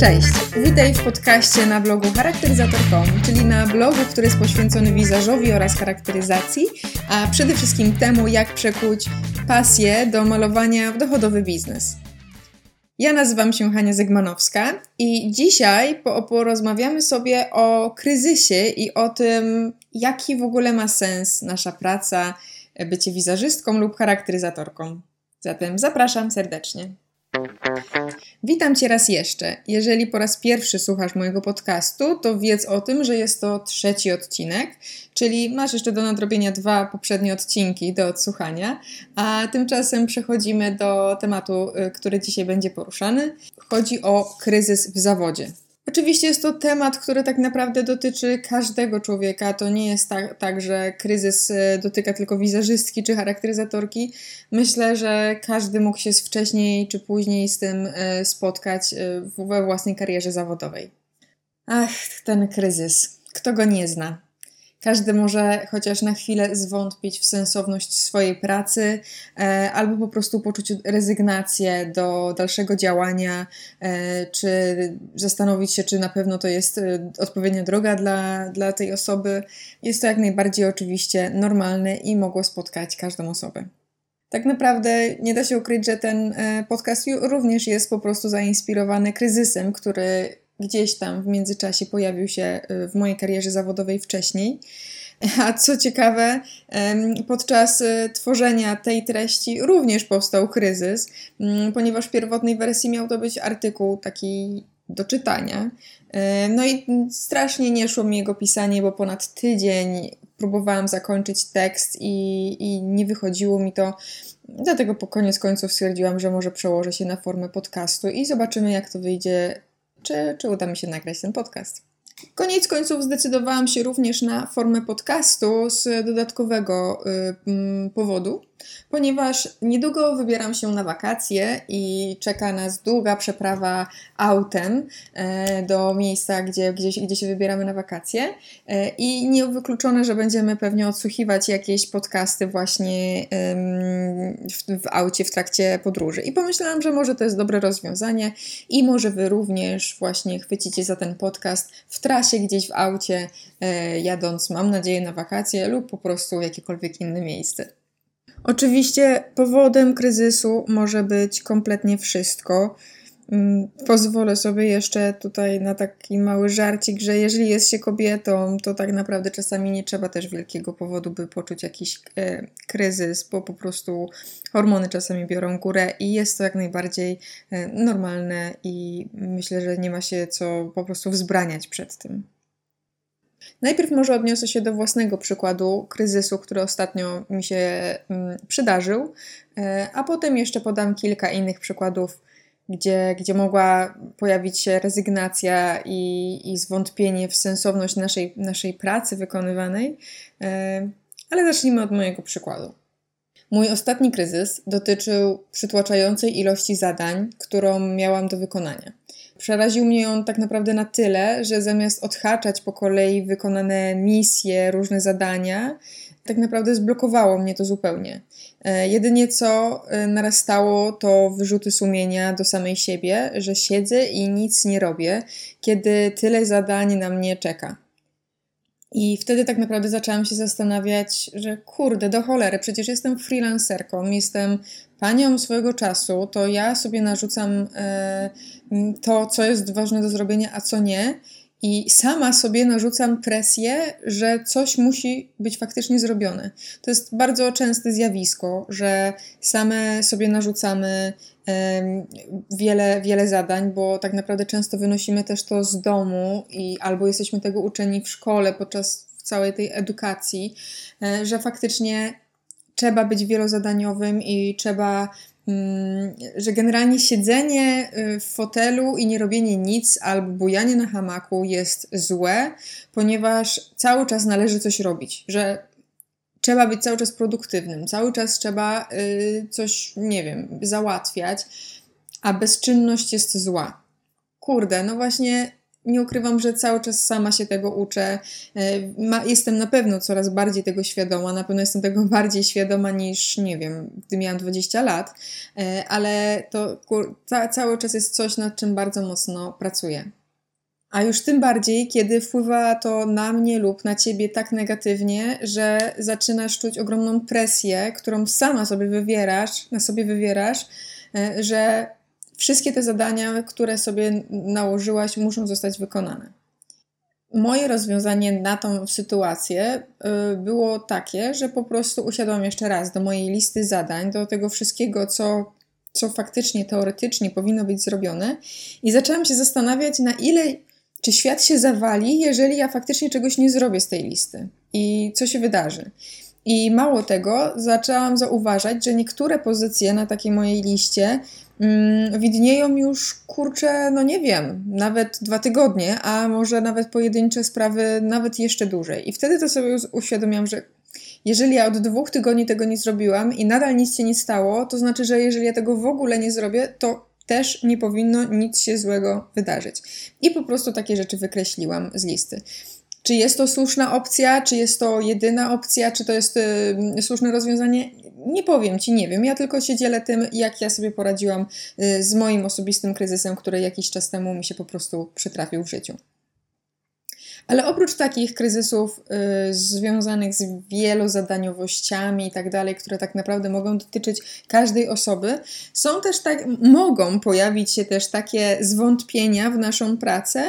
Cześć, witaj w podcaście na blogu charakteryzator.com, czyli na blogu, który jest poświęcony wizażowi oraz charakteryzacji, a przede wszystkim temu, jak przekuć pasję do malowania w dochodowy biznes. Ja nazywam się Hania Zygmanowska i dzisiaj porozmawiamy sobie o kryzysie i o tym, jaki w ogóle ma sens nasza praca, bycie wizażystką lub charakteryzatorką. Zatem zapraszam serdecznie. Witam Cię raz jeszcze. Jeżeli po raz pierwszy słuchasz mojego podcastu, to wiedz o tym, że jest to trzeci odcinek, czyli masz jeszcze do nadrobienia dwa poprzednie odcinki do odsłuchania, a tymczasem przechodzimy do tematu, y, który dzisiaj będzie poruszany. Chodzi o kryzys w zawodzie. Oczywiście jest to temat, który tak naprawdę dotyczy każdego człowieka. To nie jest tak, tak, że kryzys e, dotyka tylko wizerzystki czy charakteryzatorki. Myślę, że każdy mógł się wcześniej czy później z tym e, spotkać e, we własnej karierze zawodowej. Ach, ten kryzys. Kto go nie zna? Każdy może chociaż na chwilę zwątpić w sensowność swojej pracy, e, albo po prostu poczuć rezygnację do dalszego działania, e, czy zastanowić się, czy na pewno to jest e, odpowiednia droga dla, dla tej osoby. Jest to jak najbardziej oczywiście normalne i mogło spotkać każdą osobę. Tak naprawdę nie da się ukryć, że ten podcast również jest po prostu zainspirowany kryzysem, który gdzieś tam w międzyczasie pojawił się y, w mojej karierze zawodowej wcześniej. A co ciekawe, podczas y, tworzenia tej treści również powstał kryzys, ponieważ w pierwotnej wersji miał to być artykuł taki do czytania. No i strasznie nie szło mi jego pisanie, bo ponad tydzień próbowałam zakończyć tekst i, i nie wychodziło mi to. Dlatego po koniec końców stwierdziłam, że może przełożę się na formę podcastu i zobaczymy, jak to wyjdzie czy, czy uda mi się nagrać ten podcast. Koniec końców zdecydowałam się również na formę podcastu z dodatkowego y, powodu, ponieważ niedługo wybieram się na wakacje i czeka nas długa przeprawa autem e, do miejsca, gdzie, gdzie, gdzie się wybieramy na wakacje e, i niewykluczone, że będziemy pewnie odsłuchiwać jakieś podcasty właśnie w, w aucie w trakcie podróży. I pomyślałam, że może to jest dobre rozwiązanie i może Wy również właśnie chwycicie za ten podcast w trasie gdzieś w aucie, e, jadąc, mam nadzieję, na wakacje lub po prostu w jakiekolwiek inne miejsce. Oczywiście powodem kryzysu może być kompletnie wszystko. Mm, pozwolę sobie jeszcze tutaj na taki mały żarcik, że jeżeli jest się kobietą, to tak naprawdę czasami nie trzeba też wielkiego powodu, by poczuć jakiś e, kryzys, bo po prostu hormony czasami biorą górę i jest to jak najbardziej e, normalne i myślę, że nie ma się co po prostu wzbraniać przed tym. Najpierw może odniosę się do własnego przykładu kryzysu, który ostatnio mi się mm, przydarzył, e, a potem jeszcze podam kilka innych przykładów, gdzie, gdzie mogła pojawić się rezygnacja i, i zwątpienie w sensowność naszej, naszej pracy wykonywanej. E, ale zacznijmy od mojego przykładu. Mój ostatni kryzys dotyczył przytłaczającej ilości zadań, którą miałam do wykonania. Przeraził mnie on tak naprawdę na tyle, że zamiast odhaczać po kolei wykonane misje, różne zadania, tak naprawdę zblokowało mnie to zupełnie. E, jedynie co e, narastało to wyrzuty sumienia do samej siebie, że siedzę i nic nie robię, kiedy tyle zadań na mnie czeka. I wtedy tak naprawdę zaczęłam się zastanawiać, że kurde, do cholery, przecież jestem freelancerką, jestem panią swojego czasu, to ja sobie narzucam e, to, co jest ważne do zrobienia, a co nie. I sama sobie narzucam presję, że coś musi być faktycznie zrobione. To jest bardzo częste zjawisko, że same sobie narzucamy wiele, wiele zadań, bo tak naprawdę często wynosimy też to z domu i albo jesteśmy tego uczeni w szkole podczas całej tej edukacji, e, że faktycznie trzeba być wielozadaniowym i trzeba mm, że generalnie siedzenie y, w fotelu i nie robienie nic albo bujanie na hamaku jest złe, ponieważ cały czas należy coś robić, że trzeba być cały czas produktywnym, cały czas trzeba y, coś, nie wiem, załatwiać, a bezczynność jest zła. Kurde, no właśnie nie ukrywam, że cały czas sama się tego uczę. E, jestem na pewno coraz bardziej tego świadoma, na pewno jestem tego bardziej świadoma niż, nie wiem, gdy miałam 20 lat, e, ale to ca cały czas jest coś, nad czym bardzo mocno pracuję. A już tym bardziej, kiedy wpływa to na mnie lub na ciebie tak negatywnie, że zaczynasz czuć ogromną presję, którą sama sobie wywierasz, na sobie wywierasz, e, że wszystkie te zadania, które sobie nałożyłaś, muszą zostać wykonane. Moje rozwiązanie na tą sytuację y, było takie, że po prostu usiadłam jeszcze raz do mojej listy zadań, do tego wszystkiego, co, co faktycznie, teoretycznie powinno być zrobione, i zaczęłam się zastanawiać, na ile czy świat się zawali, jeżeli ja faktycznie czegoś nie zrobię z tej listy i co się wydarzy. I mało tego, zaczęłam zauważać, że niektóre pozycje na takiej mojej liście widnieją już, kurczę, no nie wiem, nawet dwa tygodnie, a może nawet pojedyncze sprawy nawet jeszcze dłużej. I wtedy to sobie uświadomiłam, że jeżeli ja od dwóch tygodni tego nie zrobiłam i nadal nic się nie stało, to znaczy, że jeżeli ja tego w ogóle nie zrobię, to też nie powinno nic się złego wydarzyć. I po prostu takie rzeczy wykreśliłam z listy. Czy jest to słuszna opcja, czy jest to jedyna opcja, czy to jest y, słuszne rozwiązanie? Nie powiem ci, nie wiem. Ja tylko się dzielę tym, jak ja sobie poradziłam y, z moim osobistym kryzysem, który jakiś czas temu mi się po prostu przytrafił w życiu. Ale oprócz takich kryzysów y, związanych z wielozadaniowościami i tak dalej, które tak naprawdę mogą dotyczyć każdej osoby, są też tak, mogą pojawić się też takie zwątpienia w naszą pracę,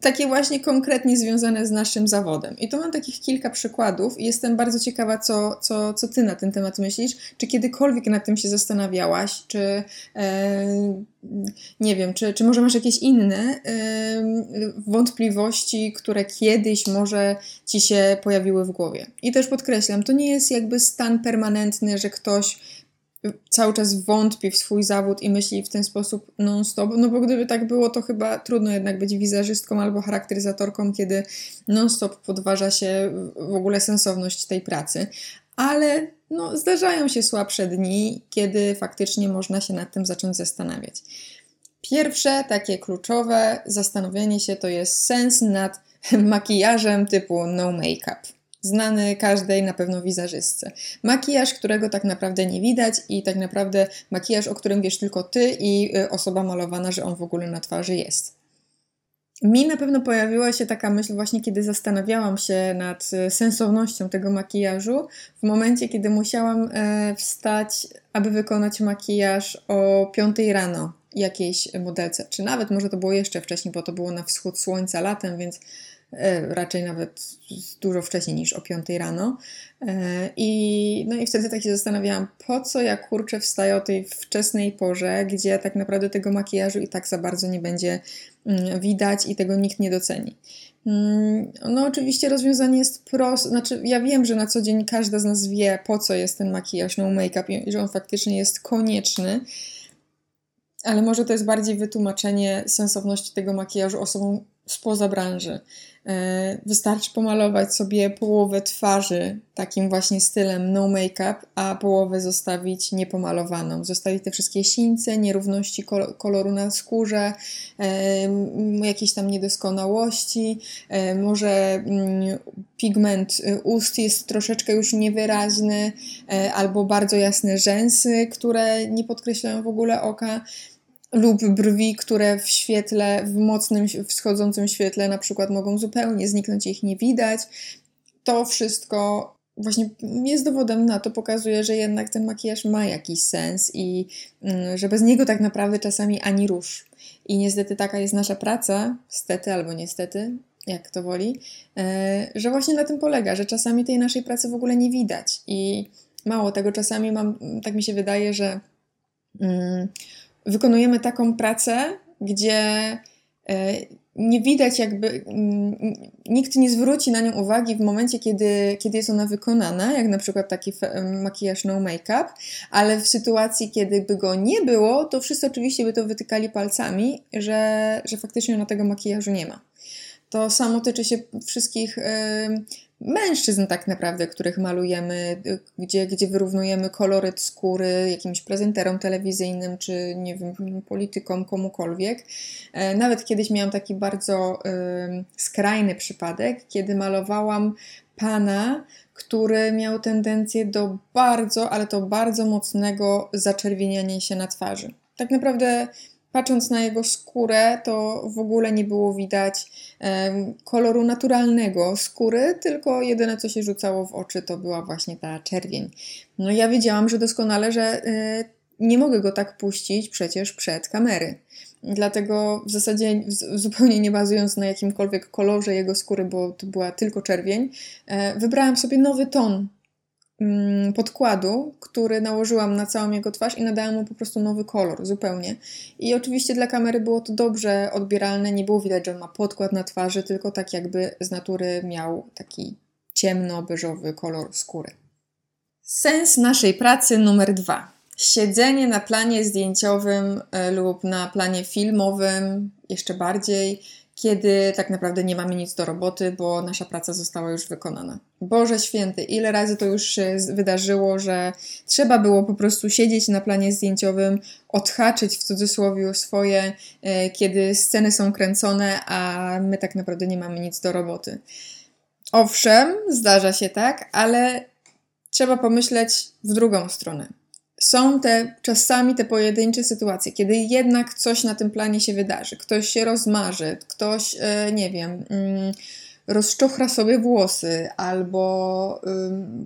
takie właśnie konkretnie związane z naszym zawodem. I to mam takich kilka przykładów i jestem bardzo ciekawa, co, co, co ty na ten temat myślisz. Czy kiedykolwiek nad tym się zastanawiałaś, czy e, nie wiem, czy, czy może masz jakieś inne e, wątpliwości, które kiedyś może ci się pojawiły w głowie. I też podkreślam, to nie jest jakby stan permanentny, że ktoś cały czas wątpi w swój zawód i myśli w ten sposób non-stop, no bo gdyby tak było, to chyba trudno jednak być wizerzystką albo charakteryzatorką, kiedy non-stop podważa się w ogóle sensowność tej pracy. Ale no, zdarzają się słabsze dni, kiedy faktycznie można się nad tym zacząć zastanawiać. Pierwsze takie kluczowe zastanowienie się to jest sens nad makijażem typu no make-up znany każdej na pewno wizerzystce. Makijaż, którego tak naprawdę nie widać i tak naprawdę makijaż, o którym wiesz tylko ty i y, osoba malowana, że on w ogóle na twarzy jest. Mi na pewno pojawiła się taka myśl właśnie, kiedy zastanawiałam się nad y, sensownością tego makijażu, w momencie, kiedy musiałam e, wstać, aby wykonać makijaż o 5 rano jakiejś modelce, czy nawet może to było jeszcze wcześniej, bo to było na wschód słońca latem, więc raczej nawet dużo wcześniej niż o 5 rano. E, I, no i wtedy tak się zastanawiałam, po co ja kurczę wstaję o tej wczesnej porze, gdzie tak naprawdę tego makijażu i tak za bardzo nie będzie mm, widać i tego nikt nie doceni. Mm, no, oczywiście rozwiązanie jest proste. Znaczy, ja wiem, że na co dzień każda z nas wie, po co jest ten makijaż, no make-up i że on faktycznie jest konieczny, ale może to jest bardziej wytłumaczenie sensowności tego makijażu osobom spoza branży. E, wystarczy pomalować sobie połowę twarzy takim właśnie stylem no make-up, a połowę zostawić niepomalowaną. Zostawić te wszystkie sińce, nierówności koloru na skórze, jakieś tam niedoskonałości. E, może mm, pigment y, ust jest troszeczkę już niewyraźny, e, albo bardzo jasne rzęsy, które nie podkreślają w ogóle oka lub brwi, które w świetle, w mocnym wschodzącym świetle na przykład mogą zupełnie zniknąć, ich nie widać. To wszystko właśnie jest dowodem na to, pokazuje, że jednak ten makijaż ma jakiś sens i mm, że bez niego tak naprawdę czasami ani rusz. I niestety taka jest nasza praca, stety albo niestety, jak to woli, e, że właśnie na tym polega, że czasami tej naszej pracy w ogóle nie widać. I mało tego, czasami mam, tak mi się wydaje, że mm, wykonujemy taką pracę, gdzie e, nie widać jakby, nikt nie zwróci na nią uwagi w momencie, kiedy, kiedy jest ona wykonana, jak na przykład taki makijaż no make-up, ale w sytuacji, kiedy by go nie było, to wszyscy oczywiście by to wytykali palcami, że, że faktycznie ona tego makijażu nie ma. To samo tyczy się wszystkich mężczyzn tak naprawdę, których malujemy, gdzie, gdzie wyrównujemy koloryt skóry jakimś prezenterom telewizyjnym, czy nie wiem, politykom, komukolwiek. E, nawet kiedyś miałam taki bardzo y, skrajny przypadek, kiedy malowałam pana, który miał tendencję do bardzo, ale to bardzo mocnego zaczerwieniania się na twarzy. Tak naprawdę patrząc na jego skórę, to w ogóle nie było widać koloru naturalnego skóry, tylko jedyne co się rzucało w oczy to była właśnie ta czerwień. No ja wiedziałam, że doskonale, że e, nie mogę go tak puścić przecież przed kamery. Dlatego w zasadzie zupełnie nie bazując na jakimkolwiek kolorze jego skóry, bo to była tylko czerwień, e, wybrałam sobie nowy ton podkładu, który nałożyłam na całą jego twarz i nadałam mu po prostu nowy kolor, zupełnie. I oczywiście dla kamery było to dobrze odbieralne, nie było widać, że on ma podkład na twarzy, tylko tak jakby z natury miał taki ciemno-beżowy kolor skóry. Sens naszej pracy numer dwa. Siedzenie na planie zdjęciowym e, lub na planie filmowym, jeszcze bardziej, kiedy tak naprawdę nie mamy nic do roboty, bo nasza praca została już wykonana. Boże święty, ile razy to już się wydarzyło, że trzeba było po prostu siedzieć na planie zdjęciowym, odhaczyć w cudzysłowie swoje, e, kiedy sceny są kręcone, a my tak naprawdę nie mamy nic do roboty. Owszem, zdarza się tak, ale trzeba pomyśleć w drugą stronę są te czasami te pojedyncze sytuacje, kiedy jednak coś na tym planie się wydarzy. Ktoś się rozmarzy, ktoś, e, nie wiem, mm, rozczochra sobie włosy, albo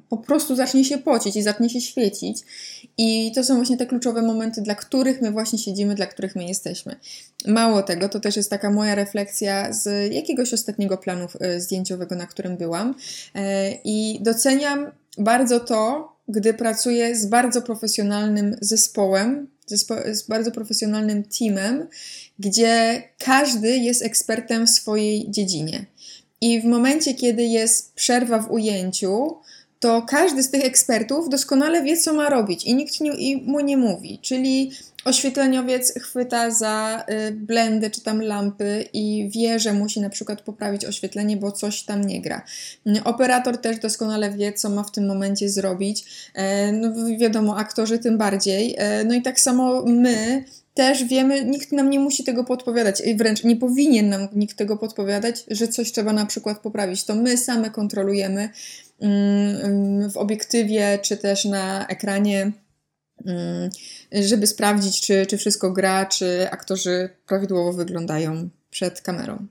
po prostu zacznie się pocić i zacznie się świecić. I to są właśnie te kluczowe momenty, dla których my właśnie siedzimy, dla których my jesteśmy. Mało tego, to też jest taka moja refleksja z jakiegoś ostatniego planu e, zdjęciowego, na którym byłam. E, I doceniam bardzo to, gdy pracuję z bardzo profesjonalnym zespołem, zespo- z bardzo profesjonalnym teamem, gdzie każdy jest ekspertem w swojej dziedzinie. I w momencie, kiedy jest przerwa w ujęciu, to każdy z tych ekspertów doskonale wie, co ma robić i nikt mu nie mówi. Czyli oświetleniowiec chwyta za y, blendy czy tam lampy i wie, że musi na przykład poprawić oświetlenie, bo coś tam nie gra. Operator też doskonale wie, co ma w tym momencie zrobić. E, no wiadomo, aktorzy tym bardziej. E, no i tak samo my też wiemy, nikt nam nie musi tego podpowiadać i wręcz nie powinien nam nikt tego podpowiadać, że coś trzeba na przykład poprawić. To my same kontrolujemy w obiektywie czy też na ekranie Mm, żeby sprawdzić, czy, czy wszystko gra, czy aktorzy prawidłowo wyglądają przed kamerą.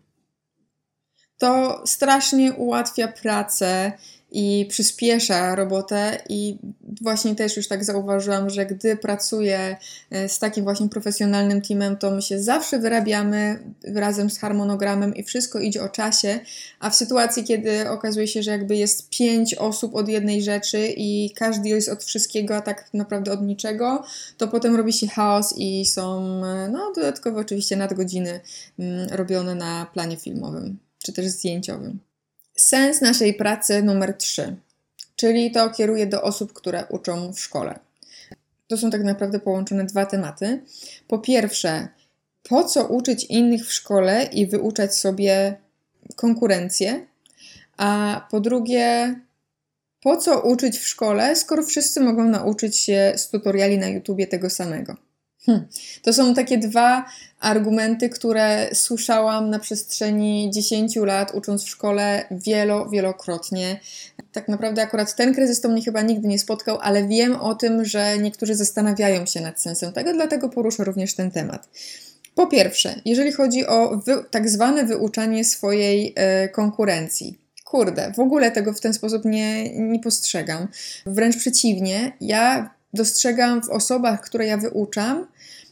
To strasznie ułatwia pracę i przyspiesza robotę i właśnie też już tak zauważyłam, że gdy pracuję e, z takim właśnie profesjonalnym teamem, to my się zawsze wyrabiamy razem z harmonogramem i wszystko idzie o czasie, a w sytuacji, kiedy okazuje się, że jakby jest pięć osób od jednej rzeczy i każdy jest od wszystkiego, a tak naprawdę od niczego, to potem robi się chaos i są e, no dodatkowo oczywiście nadgodziny mm, robione na planie filmowym czy też zdjęciowym. Sens naszej pracy numer 3, czyli to kieruje do osób, które uczą w szkole. To są tak naprawdę połączone dwa tematy. Po pierwsze, po co uczyć innych w szkole i wyuczać sobie konkurencję? A po drugie, po co uczyć w szkole, skoro wszyscy mogą nauczyć się z tutoriali na YouTubie tego samego? Hm. To są takie dwa argumenty, które słyszałam na przestrzeni 10 lat, ucząc w szkole wielo, wielokrotnie. Tak naprawdę akurat ten kryzys to mnie chyba nigdy nie spotkał, ale wiem o tym, że niektórzy zastanawiają się nad sensem tego, dlatego poruszę również ten temat. Po pierwsze, jeżeli chodzi o wy, tak zwane wyuczanie swojej e, konkurencji. Kurde, w ogóle tego w ten sposób nie, nie postrzegam. Wręcz przeciwnie, ja dostrzegam w osobach, które ja wyuczam,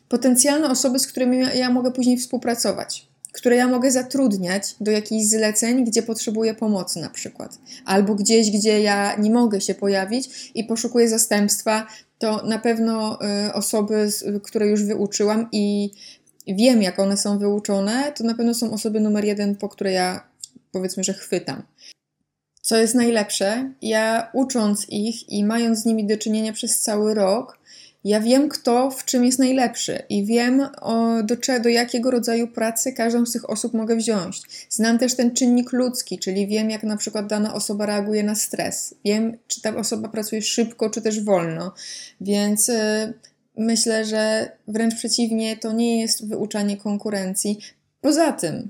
potencjalne osoby, z którymi ja mogę później współpracować, które ja mogę zatrudniać do jakichś zleceń, gdzie potrzebuję pomocy na przykład, albo gdzieś, gdzie ja nie mogę się pojawić i poszukuję zastępstwa, to na pewno y, osoby, które już wyuczyłam i wiem, jak one są wyuczone, to na pewno są osoby numer jeden, po które ja powiedzmy, że chwytam. Co jest najlepsze, ja ucząc ich i mając z nimi do czynienia przez cały rok, Ja wiem, kto w czym jest najlepszy i wiem, o, do, do jakiego rodzaju pracy każdą z tych osób mogę wziąć. Znam też ten czynnik ludzki, czyli wiem, jak na przykład dana osoba reaguje na stres. Wiem, czy ta osoba pracuje szybko, czy też wolno. Więc y, myślę, że wręcz przeciwnie, to nie jest wyuczanie konkurencji. Poza tym,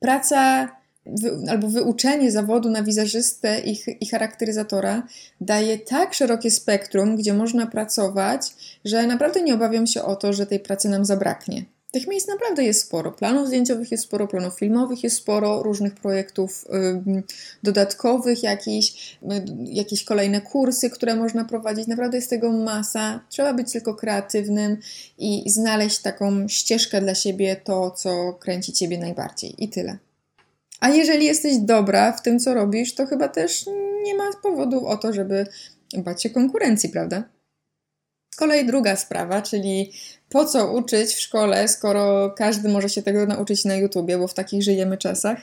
praca wy, albo wyuczenie zawodu na wizerzystę i, i charakteryzatora daje tak szerokie spektrum, gdzie można pracować, że naprawdę nie obawiam się o to, że tej pracy nam zabraknie. Tych miejsc naprawdę jest sporo. Planów zdjęciowych jest sporo, planów filmowych jest sporo, różnych projektów y, dodatkowych, jakieś, y, jakieś kolejne kursy, które można prowadzić. Naprawdę jest tego masa. Trzeba być tylko kreatywnym i znaleźć taką ścieżkę dla siebie, to co kręci ciebie najbardziej. I tyle. A jeżeli jesteś dobra w tym, co robisz, to chyba też nie ma powodu o to, żeby bać się konkurencji, prawda? Z kolei druga sprawa, czyli po co uczyć w szkole, skoro każdy może się tego nauczyć na YouTubie, bo w takich żyjemy czasach.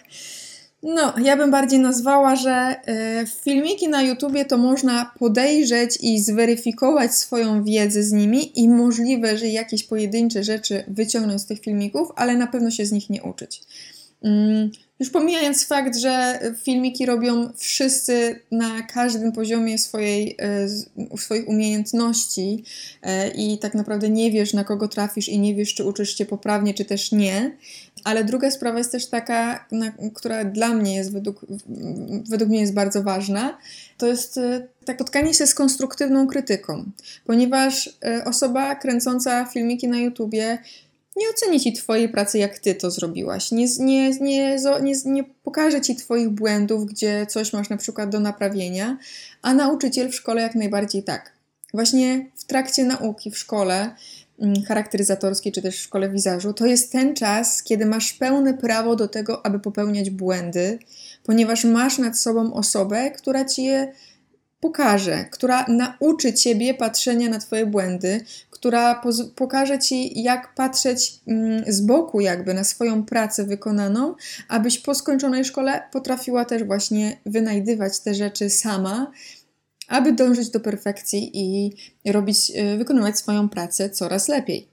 No, ja bym bardziej nazwała, że y, filmiki na YouTubie to można podejrzeć i zweryfikować swoją wiedzę z nimi i możliwe, że jakieś pojedyncze rzeczy wyciągnąć z tych filmików, ale na pewno się z nich nie uczyć. Mm, już pomijając fakt, że filmiki robią wszyscy na każdym poziomie swojej, e, swoich umiejętności e, i tak naprawdę nie wiesz, na kogo trafisz i nie wiesz, czy uczysz się poprawnie, czy też nie. Ale druga sprawa jest też taka, na, która dla mnie jest według, według mnie jest bardzo ważna, to jest tak spotkanie się z konstruktywną krytyką, ponieważ osoba kręcąca filmiki na YouTubie nie oceni ci Twojej pracy, jak Ty to zrobiłaś. Nie, nie, nie, nie, nie pokaże Ci Twoich błędów, gdzie coś masz na przykład do naprawienia, a nauczyciel w szkole jak najbardziej tak. Właśnie w trakcie nauki w szkole mm, charakteryzatorskiej, czy też w szkole wizażu, to jest ten czas, kiedy masz pełne prawo do tego, aby popełniać błędy, ponieważ masz nad sobą osobę, która ci je pokaże, która nauczy ciebie patrzenia na twoje błędy, która pokaże ci, jak patrzeć mm, z boku, jakby na swoją pracę wykonaną, abyś po skończonej szkole potrafiła też właśnie wynajdywać te rzeczy sama, aby dążyć do perfekcji i robić, y, wykonywać swoją pracę coraz lepiej.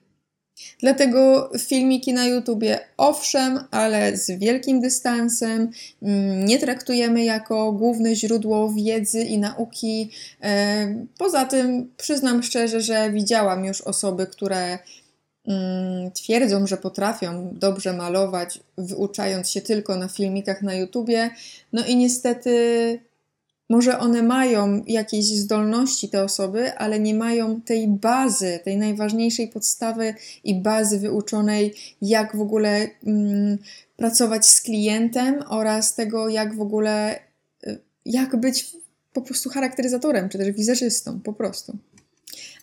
Dlatego filmiki na YouTubie, owszem, ale z wielkim dystansem, mm, nie traktujemy jako główne źródło wiedzy i nauki. E, poza tym przyznam szczerze, że widziałam już osoby, które mm, twierdzą, że potrafią dobrze malować, wyuczając się tylko na filmikach na YouTubie. No i niestety może one mają jakieś zdolności, te osoby, ale nie mają tej bazy, tej najważniejszej podstawy i bazy wyuczonej, jak w ogóle mm, pracować z klientem oraz tego, jak w ogóle, y, jak być po prostu charakteryzatorem, czy też wizerzystą, po prostu.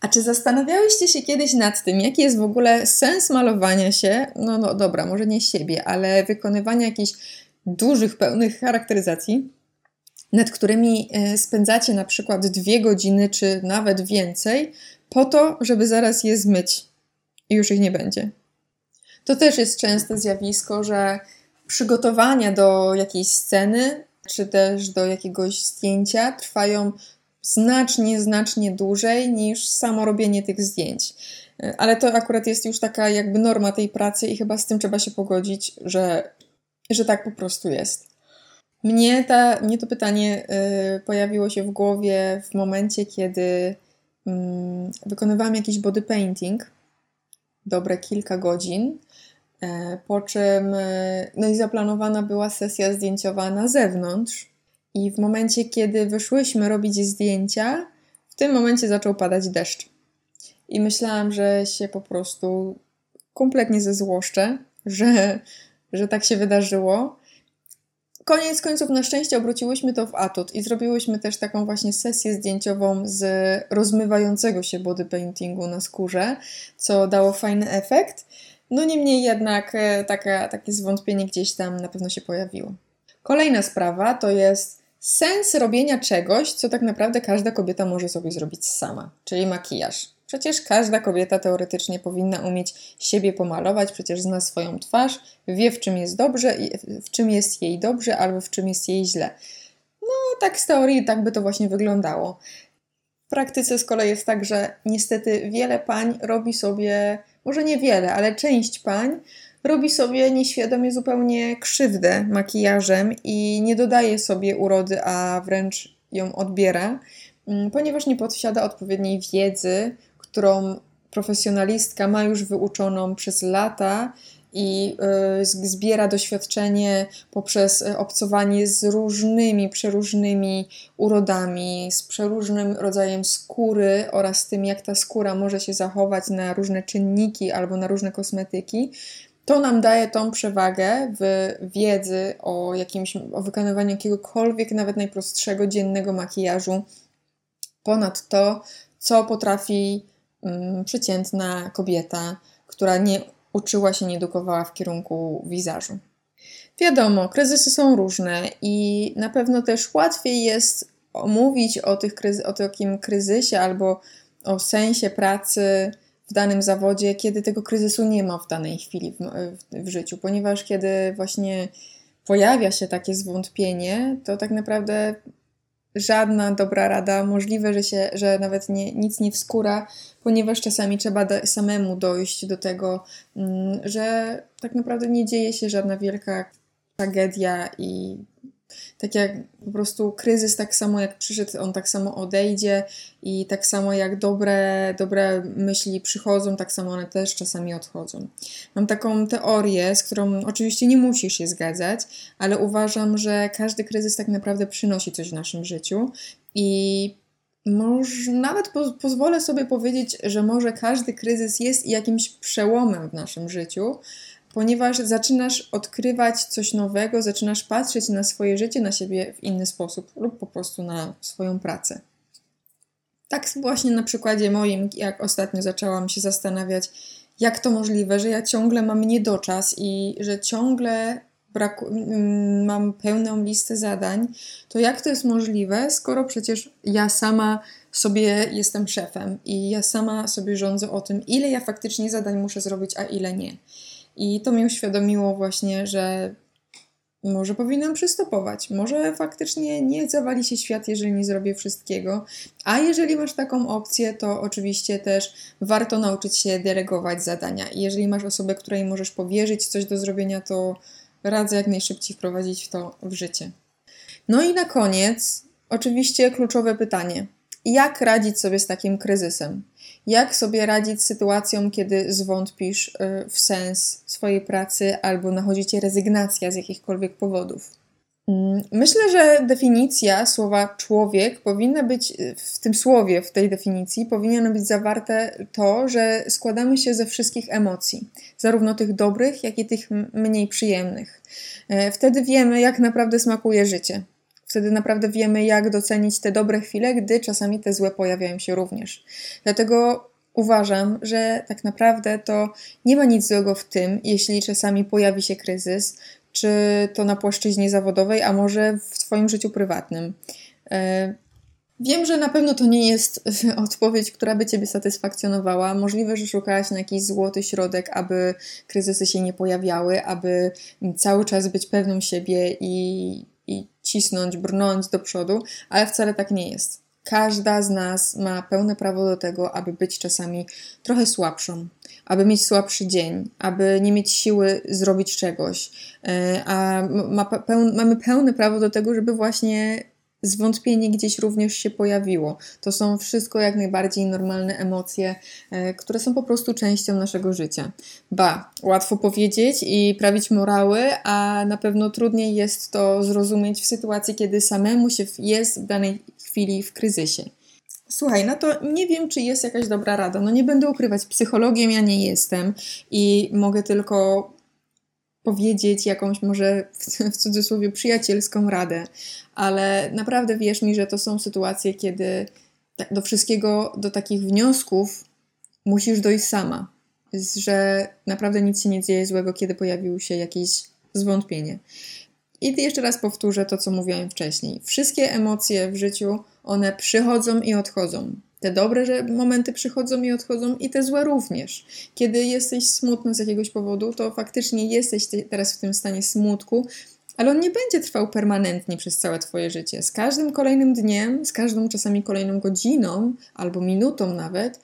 A czy zastanawiałyście się kiedyś nad tym, jaki jest w ogóle sens malowania się, no, no dobra, może nie siebie, ale wykonywania jakichś dużych, pełnych charakteryzacji? Nad którymi e, spędzacie na przykład dwie godziny, czy nawet więcej, po to, żeby zaraz je zmyć i już ich nie będzie. To też jest częste zjawisko, że przygotowania do jakiejś sceny, czy też do jakiegoś zdjęcia trwają znacznie, znacznie dłużej niż samo robienie tych zdjęć. E, ale to akurat jest już taka jakby norma tej pracy i chyba z tym trzeba się pogodzić, że, że tak po prostu jest. Mnie, ta, mnie to pytanie y, pojawiło się w głowie w momencie, kiedy y, wykonywałam jakiś body painting, dobre kilka godzin, y, po czym y, no i zaplanowana była sesja zdjęciowa na zewnątrz. I w momencie, kiedy wyszłyśmy robić zdjęcia, w tym momencie zaczął padać deszcz. I myślałam, że się po prostu kompletnie zezłoszczę, że, że tak się wydarzyło. Koniec końców, na szczęście obróciłyśmy to w atut i zrobiłyśmy też taką właśnie sesję zdjęciową z rozmywającego się body paintingu na skórze, co dało fajny efekt. No niemniej jednak e, taka, takie zwątpienie gdzieś tam na pewno się pojawiło. Kolejna sprawa to jest sens robienia czegoś, co tak naprawdę każda kobieta może sobie zrobić sama, czyli makijaż. Przecież każda kobieta teoretycznie powinna umieć siebie pomalować, przecież zna swoją twarz, wie w czym jest dobrze, w czym jest jej dobrze albo w czym jest jej źle. No, tak z teorii tak by to właśnie wyglądało. W praktyce z kolei jest tak, że niestety wiele pań robi sobie, może nie wiele, ale część pań robi sobie nieświadomie zupełnie krzywdę makijażem i nie dodaje sobie urody, a wręcz ją odbiera, mm, ponieważ nie posiada odpowiedniej wiedzy, którą profesjonalistka ma już wyuczoną przez lata i y, zbiera doświadczenie poprzez y, obcowanie z różnymi, przeróżnymi urodami, z przeróżnym rodzajem skóry oraz tym, jak ta skóra może się zachować na różne czynniki albo na różne kosmetyki. To nam daje tą przewagę w wiedzy o jakimś, o wykonywaniu jakiegokolwiek, nawet najprostszego dziennego makijażu, ponad to, co potrafi przeciętna kobieta, która nie uczyła się, nie edukowała w kierunku wizażu. Wiadomo, kryzysy są różne i na pewno też łatwiej jest omówić o, tych o takim kryzysie albo o sensie pracy w danym zawodzie, kiedy tego kryzysu nie ma w danej chwili w, w, w życiu, ponieważ kiedy właśnie pojawia się takie zwątpienie, to tak naprawdę żadna dobra rada, możliwe, że, się, że nawet nie, nic nie wskóra, ponieważ czasami trzeba samemu dojść do tego, mm, że tak naprawdę nie dzieje się żadna wielka tragedia i tak jak po prostu kryzys, tak samo jak przyszedł, on tak samo odejdzie i tak samo jak dobre, dobre myśli przychodzą, tak samo one też czasami odchodzą. Mam taką teorię, z którą oczywiście nie musisz się zgadzać, ale uważam, że każdy kryzys tak naprawdę przynosi coś w naszym życiu i może nawet po, pozwolę sobie powiedzieć, że może każdy kryzys jest jakimś przełomem w naszym życiu, ponieważ zaczynasz odkrywać coś nowego, zaczynasz patrzeć na swoje życie, na siebie w inny sposób lub po prostu na swoją pracę. Tak właśnie na przykładzie moim, jak ostatnio zaczęłam się zastanawiać, jak to możliwe, że ja ciągle mam niedoczas i że ciągle braku, mm, mam pełną listę zadań, to jak to jest możliwe, skoro przecież ja sama sobie jestem szefem i ja sama sobie rządzę o tym, ile ja faktycznie zadań muszę zrobić, a ile nie. I to mi uświadomiło właśnie, że może powinnam przystopować. Może faktycznie nie zawali się świat, jeżeli nie zrobię wszystkiego. A jeżeli masz taką opcję, to oczywiście też warto nauczyć się delegować zadania. I jeżeli masz osobę, której możesz powierzyć coś do zrobienia, to radzę jak najszybciej wprowadzić to w życie. No i na koniec, oczywiście kluczowe pytanie: jak radzić sobie z takim kryzysem? Jak sobie radzić z sytuacją, kiedy zwątpisz y, w sens swojej pracy albo nachodzi cię rezygnacja z jakichkolwiek powodów? Mm, myślę, że definicja słowa człowiek powinna być y, w tym słowie, w tej definicji, powinno być zawarte to, że składamy się ze wszystkich emocji, zarówno tych dobrych, jak i tych mniej przyjemnych. E, wtedy wiemy, jak naprawdę smakuje życie. Wtedy naprawdę wiemy, jak docenić te dobre chwile, gdy czasami te złe pojawiają się również. Dlatego uważam, że tak naprawdę to nie ma nic złego w tym, jeśli czasami pojawi się kryzys, czy to na płaszczyźnie zawodowej, a może w Twoim życiu prywatnym. E, wiem, że na pewno to nie jest odpowiedź, która by Ciebie satysfakcjonowała. Możliwe, że szukałaś na jakiś złoty środek, aby kryzysy się nie pojawiały, aby cały czas być pewnym siebie i i cisnąć, brnąć do przodu, ale wcale tak nie jest. Każda z nas ma pełne prawo do tego, aby być czasami trochę słabszą, aby mieć słabszy dzień, aby nie mieć siły zrobić czegoś. E, a ma peł mamy pełne prawo do tego, żeby właśnie zwątpienie gdzieś również się pojawiło. To są wszystko jak najbardziej normalne emocje, e, które są po prostu częścią naszego życia. Ba, łatwo powiedzieć i prawić morały, a na pewno trudniej jest to zrozumieć w sytuacji, kiedy samemu się jest w danej chwili w kryzysie. Słuchaj, no to nie wiem, czy jest jakaś dobra rada. No nie będę ukrywać, psychologiem ja nie jestem i mogę tylko powiedzieć jakąś może w cudzysłowie przyjacielską radę, ale naprawdę wierz mi, że to są sytuacje, kiedy do wszystkiego, do takich wniosków musisz dojść sama, że naprawdę nic się nie dzieje złego, kiedy pojawiło się jakieś zwątpienie. I jeszcze raz powtórzę to, co mówiłam wcześniej. Wszystkie emocje w życiu, one przychodzą i odchodzą. Te dobre że momenty przychodzą i odchodzą, i te złe również. Kiedy jesteś smutny z jakiegoś powodu, to faktycznie jesteś teraz w tym stanie smutku, ale on nie będzie trwał permanentnie przez całe Twoje życie. Z każdym kolejnym dniem, z każdą czasami kolejną godziną albo minutą nawet,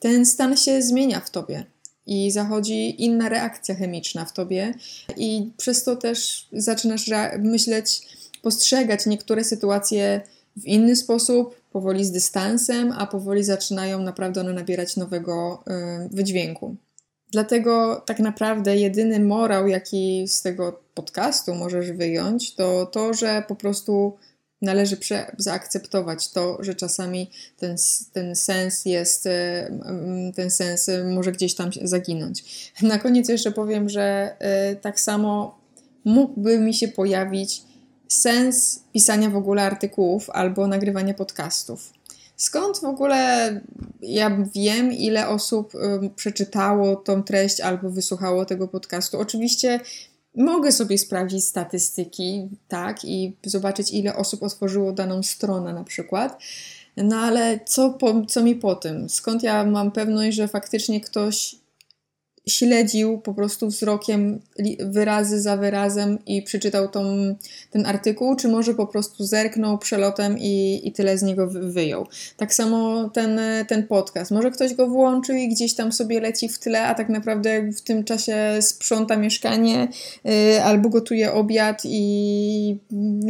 ten stan się zmienia w Tobie i zachodzi inna reakcja chemiczna w Tobie, i przez to też zaczynasz myśleć, postrzegać niektóre sytuacje w inny sposób, powoli z dystansem, a powoli zaczynają naprawdę one nabierać nowego y, wydźwięku. Dlatego tak naprawdę jedyny morał, jaki z tego podcastu możesz wyjąć, to to, że po prostu należy prze- zaakceptować to, że czasami ten, ten sens jest, e, ten sens może gdzieś tam zaginąć. Na koniec jeszcze powiem, że e, tak samo mógłby mi się pojawić sens pisania w ogóle artykułów albo nagrywania podcastów. Skąd w ogóle ja wiem, ile osób przeczytało tą treść albo wysłuchało tego podcastu? Oczywiście mogę sobie sprawdzić statystyki, tak, i zobaczyć, ile osób otworzyło daną stronę na przykład. No ale co, po, co mi po tym? Skąd ja mam pewność, że faktycznie ktoś śledził po prostu wzrokiem wyrazy za wyrazem i przeczytał tą, ten artykuł, czy może po prostu zerknął przelotem i, i tyle z niego wyjął. Tak samo ten, ten podcast. Może ktoś go włączył i gdzieś tam sobie leci w tle, a tak naprawdę w tym czasie sprząta mieszkanie yy, albo gotuje obiad i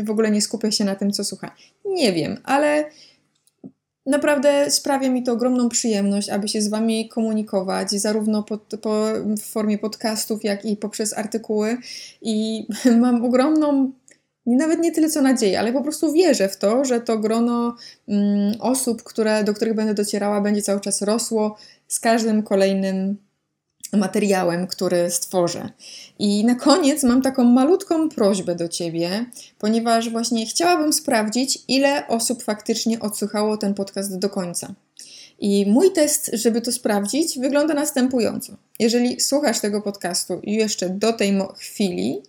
w ogóle nie skupia się na tym, co słucha. Nie wiem, ale Naprawdę sprawia mi to ogromną przyjemność, aby się z Wami komunikować, zarówno po, po, w formie podcastów, jak i poprzez artykuły. I mam ogromną, nawet nie tyle co nadzieję, ale po prostu wierzę w to, że to grono mm, osób, które, do których będę docierała, będzie cały czas rosło z każdym kolejnym materiałem, który stworzę. I na koniec mam taką malutką prośbę do Ciebie, ponieważ właśnie chciałabym sprawdzić, ile osób faktycznie odsłuchało ten podcast do końca. I mój test, żeby to sprawdzić, wygląda następująco. Jeżeli słuchasz tego podcastu jeszcze do tej chwili,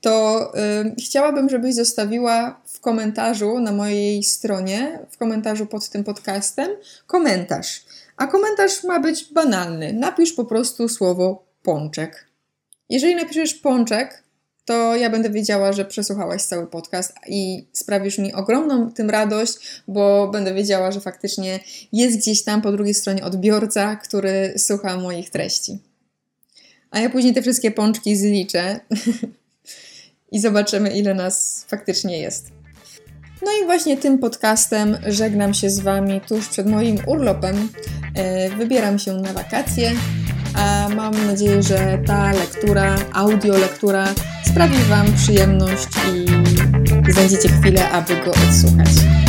to yy, chciałabym, żebyś zostawiła w komentarzu na mojej stronie, w komentarzu pod tym podcastem, komentarz a komentarz ma być banalny. Napisz po prostu słowo pączek. Jeżeli napiszesz pączek, to ja będę wiedziała, że przesłuchałaś cały podcast i sprawisz mi ogromną tym radość, bo będę wiedziała, że faktycznie jest gdzieś tam po drugiej stronie odbiorca, który słucha moich treści. A ja później te wszystkie pączki zliczę i zobaczymy, ile nas faktycznie jest. No i właśnie tym podcastem żegnam się z Wami tuż przed moim urlopem. E, wybieram się na wakacje, a mam nadzieję, że ta lektura, audio lektura sprawi Wam przyjemność i znajdziecie chwilę, aby go odsłuchać.